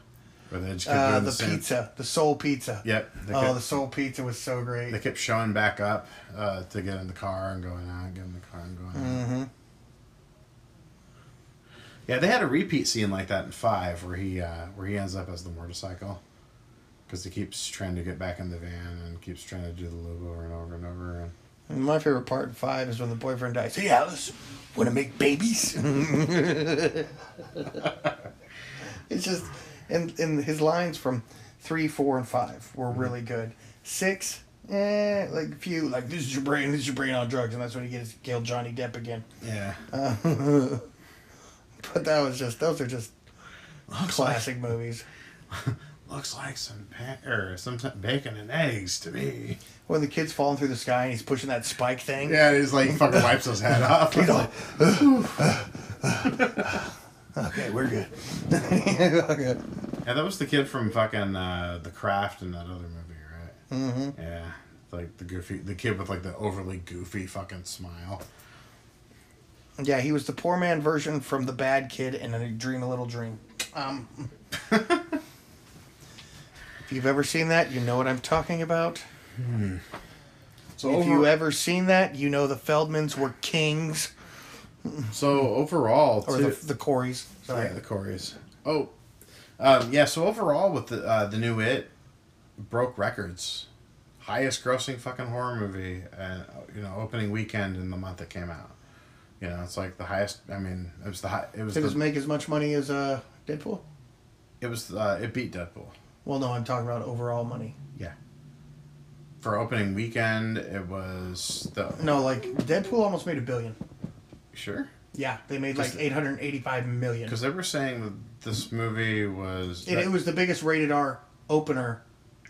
Where they just kept Uh, doing the pizza, the soul pizza. Yep. Oh, kept, the soul pizza was so great. they kept showing back up uh, to get in the car and going out, get in the car and going out. Mm-hmm. Yeah, they had a repeat scene like that in five, where he uh, where he ends up as the motorcycle, because he keeps trying to get back in the van and keeps trying to do the loop over and over and over. And And my favorite part in five is when the boyfriend dies. Hey, Alice, want to make babies? it's just, and and his lines from three, four, and five were really good. Six, eh, like a few, like this is your brain, this is your brain on drugs, and that's when he gets killed Johnny Depp again. yeah, Uh, but that was just, those are just Looks classic movies. Looks like some pan- or some t- bacon and eggs to me. When the kid's falling through the sky and he's pushing that spike thing. Yeah, he's like fucking wipes his head off. He's He's like, okay, we're good. okay. yeah, that was the kid from fucking uh, The Craft in that other movie, right? Mm-hmm. Yeah, like the goofy, the kid with like the overly goofy fucking smile. Yeah, he was the poor man version from the bad kid in a Dream a Little Dream. Um, if you've ever seen that, you know what I'm talking about. So if over- you ever seen that, you know the Feldmans were kings, so overall, or too- the the Coreys. Sorry. Yeah, the Coreys. Oh, um, yeah. So overall, with the uh, the new It, broke records, highest grossing fucking horror movie, uh, you know, opening weekend in the month it came out. You know, it's like the highest. I mean, it was the high. It was. Did The, it make as much money as uh, Deadpool? it was. Uh, it beat Deadpool. Well, no, I'm talking about overall money. Yeah. For opening weekend, it was the No, like Deadpool almost made a billion. sure Yeah, they made like 885 million. because they were saying that this movie was. It, it was the biggest rated R opener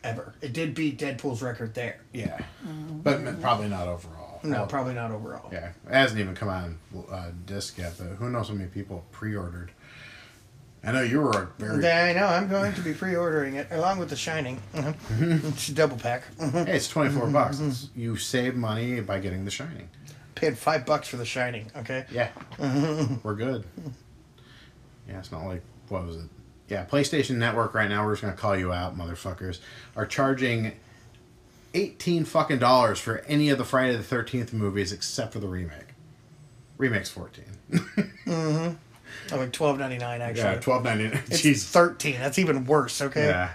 ever. It did beat Deadpool's record there. yeah, but m- probably not overall. No, Well, probably not overall. Yeah, it hasn't even come on uh, disc yet, but who knows how many people pre-ordered. I know you were a very. Yeah, I know. I'm going to be pre-ordering it along with The Shining. Mhm. it's a double pack. Hey, it's twenty four bucks. It's- you save money by getting The Shining. Paid five bucks for The Shining. Okay. Yeah, we're good. Yeah, it's not like what was it? Yeah, PlayStation Network right now. We're just gonna call you out, motherfuckers. Are charging eighteen fucking dollars for any of the Friday the Thirteenth movies except for the remake. Remake's fourteen. Oh, like twelve ninety nine actually. Yeah, twelve ninety nine. It's Jesus. thirteen. That's even worse. Okay. Yeah.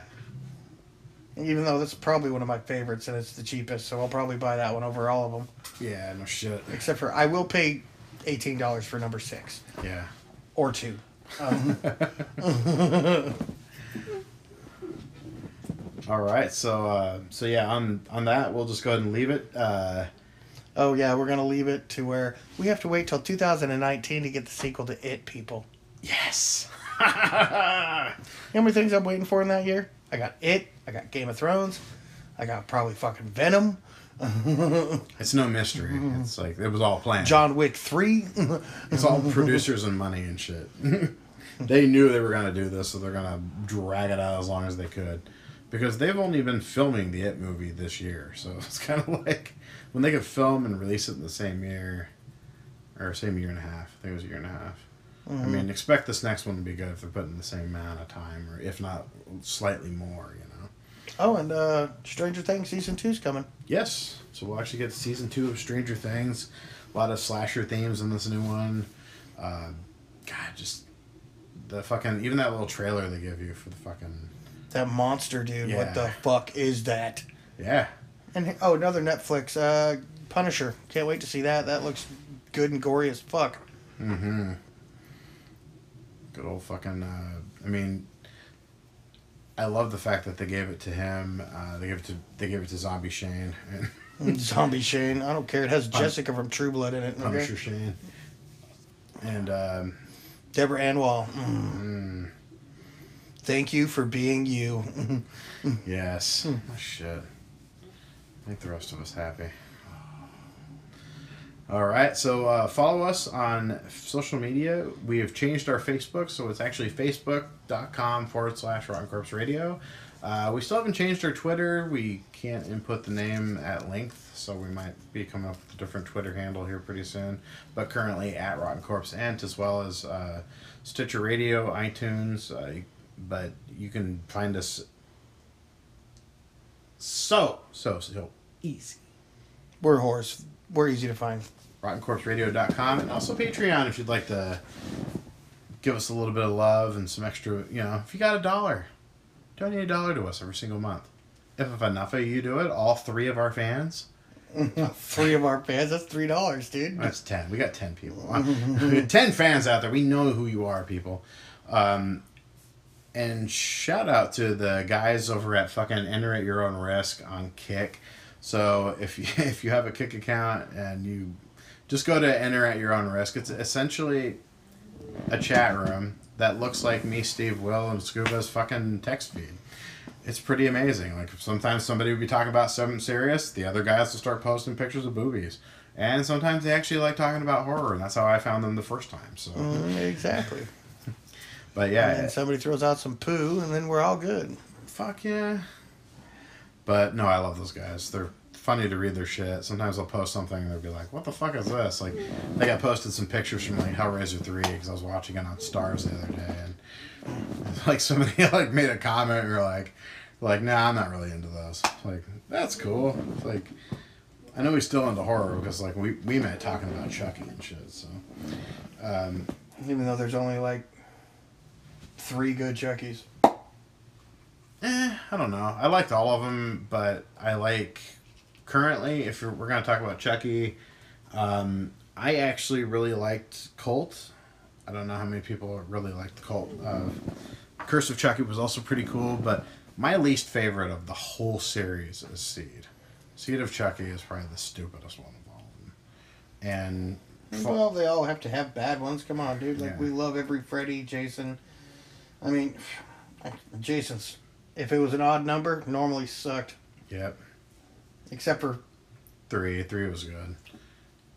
Even though that's probably one of my favorites and it's the cheapest, so I'll probably buy that one over all of them. Yeah. No shit. Except for I will pay eighteen dollars for number six Yeah. or two. Um, All right, so uh, so yeah, on on that we'll just go ahead and leave it. Uh, oh yeah, we're gonna leave it to where we have to wait till 2019 to get the sequel to It. People, yes. you know how many things I'm waiting for in that year? I got It. I got Game of Thrones. I got probably fucking Venom. it's no mystery. It's like it was all planned. John Wick three. It's all producers and money and shit. they knew they were gonna do this, so they're gonna drag it out as long as they could, because they've only been filming the It movie this year. So it's kind of like when they could film and release it in the same year, or same year and a half. I think it was a year and a half. I mean, expect this next one to be good if they're putting the same amount of time, or if not slightly more. You know. oh, and uh, Stranger Things season two's coming. Yes. So we'll actually get season two of Stranger Things. A lot of slasher themes in this new one. Uh, God, just the fucking even that little trailer they give you for the fucking That monster dude. What the fuck is that? yeah. And oh, another Netflix, uh, Punisher. Can't wait to see that. That looks good and gory as fuck. Mm-hmm. Good old fucking. Uh, I mean, I love the fact that they gave it to him. Uh, they gave it to they gave it to Zombie Shane and Zombie Shane. I don't care. It has Jessica from True Blood in it. Okay? Punisher Shane. And um, Deborah Ann Woll. Mm. mm, Thank you for being you. yes, oh, shit. Make the rest of us happy. All right, so uh, follow us on social media. We have changed our Facebook, so it's actually facebook.com forward slash Rotten Corpse Radio. Uh, we still haven't changed our Twitter. We can't input the name at length, so we might be coming up with a different Twitter handle here pretty soon. But currently at Rotten Corpse Ent, as well as uh, Stitcher Radio, iTunes. But you can find us so, so, so easy. We're horse. We're easy to find. RottenCorpseRadio.com and also Patreon if you'd like to give us a little bit of love and some extra, you know, if you got a dollar, donate a dollar to us every single month. If enough of you do it, all three of our fans, Three of our fans. That's three dollars, dude. that's 10. We got 10 people. 10 fans out there. We know who you are, people. Um, and shout out to the guys over at fucking Enter at Your Own Risk on Kik. So if you, if you have a Kik account and you just go to Enter at Your Own Risk, it's essentially a chat room that looks like me, Steve, Will, and Scuba's fucking text feed. It's pretty amazing. Like sometimes somebody would be talking about something serious, the other guys will start posting pictures of boobies. And sometimes they actually like talking about horror, and that's how I found them the first time. So, Mm, exactly. But yeah, And somebody throws out some poo, and then we're all good. fuck yeah. But no, I love those guys. They're funny to read their shit. Sometimes I'll post something and they'll be like, "What the fuck is this?" Like, they got posted some pictures from like Hellraiser three because I was watching it on Stars the other day, and like somebody like made a comment and were like, "Like, nah, I'm not really into those." Like, that's cool. It's like, I know he's still into horror because like we we met talking about Chucky and shit. So, um, Even though there's only like three good Chuckies. Eh, I don't know. I liked all of them, but I like currently. If you're, we're gonna talk about Chucky, um, I actually really liked Cult. I don't know how many people really liked the Cult. Uh, Curse of Chucky was also pretty cool, but my least favorite of the whole series is Seed. Seed of Chucky is probably the stupidest one of all of them, and Well, they all have to have bad ones. Come on, dude. Like Yeah. we love every Freddy, Jason. I mean, Jason's. If it was an odd number, normally sucked. yep, Except for three, three was good,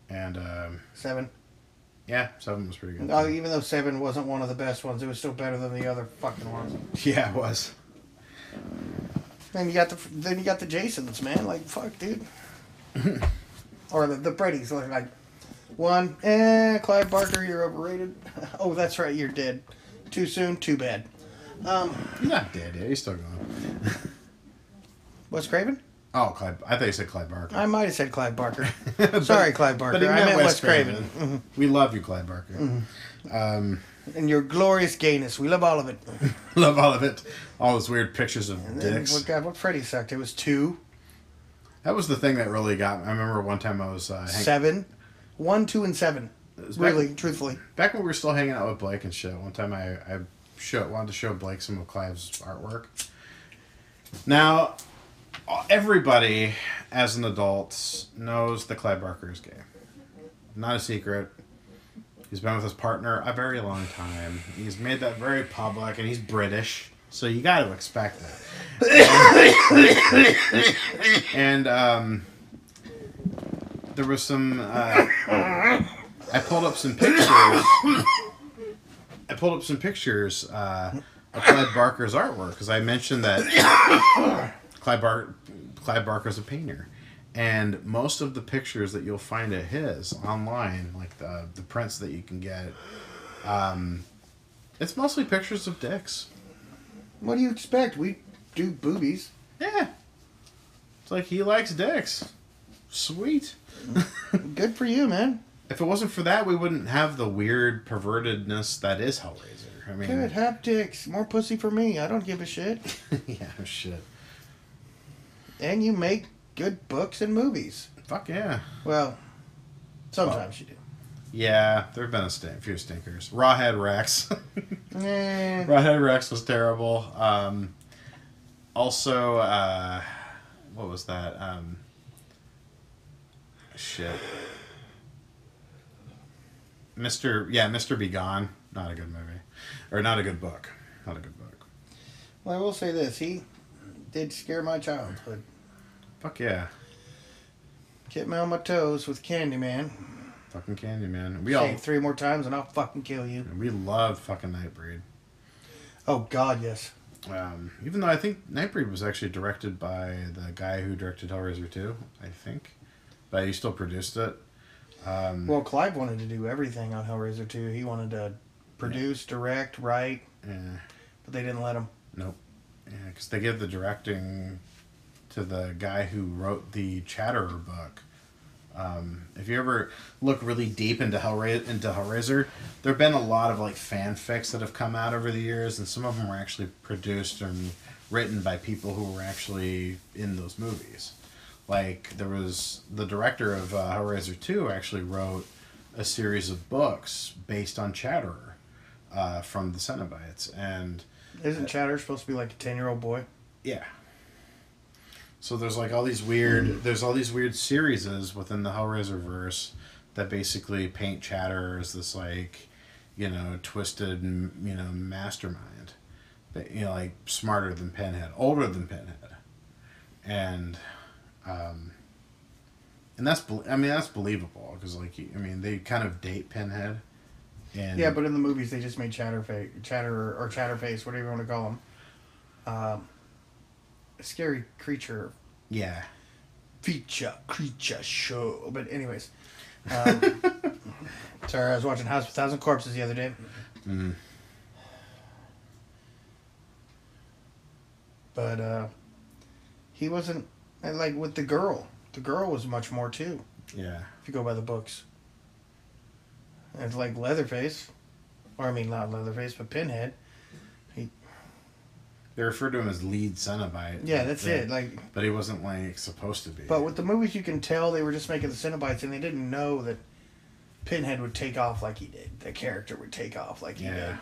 and um, seven. yeah, seven was pretty good. Oh, even though seven wasn't one of the best ones, it was still better than the other fucking ones. yeah, it was. Then you got the then you got the Jasons, man. Like fuck, dude. or the the Brady's like, like one. Eh, Clive Barker, you're overrated. oh, that's right, you're dead. Too soon, too bad. Um, He's not dead yet. He's still going. what's Craven? Oh, Clyde. I thought you said Clyde Barker. I might have said Clive Barker. Sorry, Clive Barker. But I meant Wes Craven. Craven. We love you, Clyde Barker. Um, And your glorious gayness. We love all of it. love all of it. All those weird pictures of And dicks. what, God, what Freddy sucked. It was two, That was the thing that really got me. I remember one time I was uh, hang- seven, one, two, and seven. Was back- Really, truthfully. back when we were still hanging out with Blake and shit. One time I I show, wanted to show Blake some of Clive's artwork. Now, everybody as an adult knows that Clive Barker is gay. Not a secret. He's been with his partner a very long time. He's made that very public, and he's British, so you got to expect that. and um, there was some. Uh, I pulled up some pictures. I pulled up some pictures uh, of Clyde Barker's artwork because I mentioned that Clyde, Bar- Clyde Barker's a painter, and most of the pictures that you'll find at his online, like the the prints that you can get, um, it's mostly pictures of dicks. What do you expect? We do boobies. Yeah, it's like he likes dicks. Sweet. Good for you, man. If it wasn't for that, we wouldn't have the weird pervertedness that is Hellraiser. I mean, Good, haptics. More pussy for me. I don't give a shit. yeah, shit. And you make good books and movies. Fuck yeah. Well, sometimes you do. Yeah, there have been a st- few stinkers. Rawhead Rex. Eh, Rawhead Rex was terrible. Um, also, uh, what was that? Um, shit. Mr. Yeah, Mr. B. Gone. Not a good movie. Or not a good book. Not a good book. well, I will say this. He did scare my childhood. Fuck yeah. Kept me on my toes with Candyman. Fucking Candyman. We Say all it three more times and I'll fucking kill you. we love fucking Nightbreed. Oh, God, yes. Um, even though I think Nightbreed was actually directed by the guy who directed Hellraiser 2, I think. But he still produced it. Um, Well, Clive wanted to do everything on Hellraiser 2. He wanted to produce, direct, write, yeah, but they didn't let him. nope. Yeah, because they gave the directing to the guy who wrote the Chatterer book. Um, if you ever look really deep into Hellra- into Hellraiser, there have been a lot of like fanfics that have come out over the years, and some of them were actually produced and written by people who were actually in those movies. Like there was the director of uh, Hellraiser Two actually wrote a series of books based on Chatterer uh, from the Cenobites, and Isn't Chatterer supposed to be like a 10 year old boy? yeah. So there's like all these weird there's all these weird series within the Hellraiser verse that basically paint Chatterer as this like you know, twisted, you know, mastermind. That you know, like smarter than Pinhead, older than Pinhead, and, um, and that's I mean that's believable because like I mean they kind of date Pinhead, and Yeah, but in the movies they just made Chatterface, Chatter or Chatterface, whatever you want to call him, um, a scary creature yeah, feature creature show. But anyways, um, sorry, I was watching House of a Thousand Corpses the other day. mm, But uh, he wasn't and, like with the girl. The girl was much more too. yeah, If you go by the books, it's like Leatherface, or I mean not Leatherface, but Pinhead. they referred to him as lead Cenobite. Yeah, that's Yeah. it. Like But he wasn't like supposed to be. But with the movies, you can tell they were just making the Cenobites, and they didn't know that Pinhead would take off like he did. The character would take off like he yeah, did.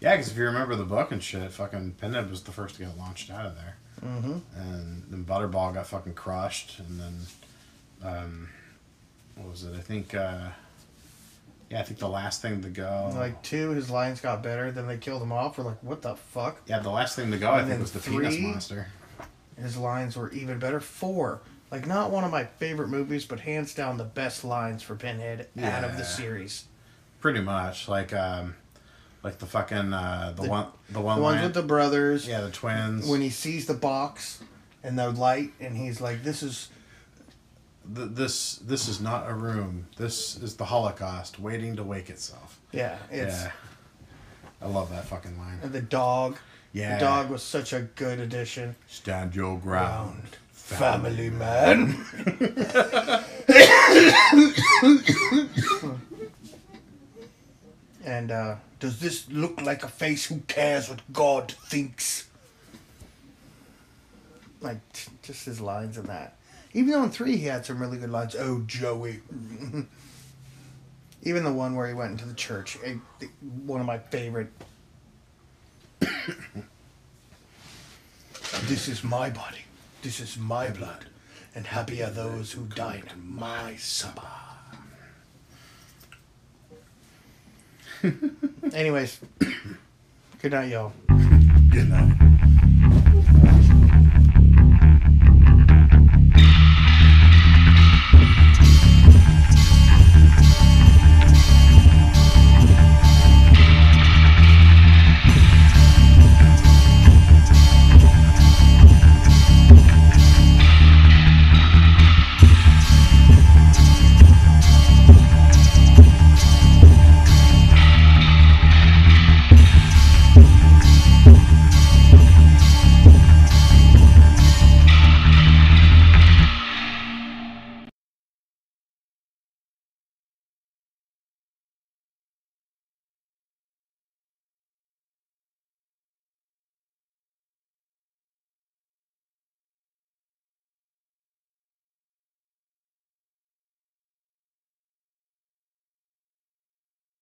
yeah, because if you remember the book and shit, fucking Pinhead was the first to get launched out of there. Mm-hmm. and then Butterball got fucking crushed, and then, um, what was it? I think, uh, yeah, I think the last thing to go, Like two, his lines got better. Then they killed him off. We're like, what the fuck? yeah, the last thing to go, I think was the penis monster. His lines were even better. Four, like not one of my favorite movies, but hands down the best lines for Pinhead out of the series. Pretty much, like, um, like the fucking uh, the, The- one, the one The ones line- with the brothers. yeah, the twins. When he sees the box and the light, and he's like, "This is Th- this this is not a room. This is the Holocaust waiting to wake itself. yeah, it's." yeah, I love that fucking line. And the dog. Yeah, The dog was such a good addition. stand your ground. Round family man. and uh, does this look like a face who cares what God thinks? Like just his lines in that. Even though in three he had some really good lines. Oh, Joey. Even the one where he went into the church, eh, th- one of my favorite. this is my body. This is my blood. And happy are those who dine at my supper. Anyways, good night, y'all. Good night.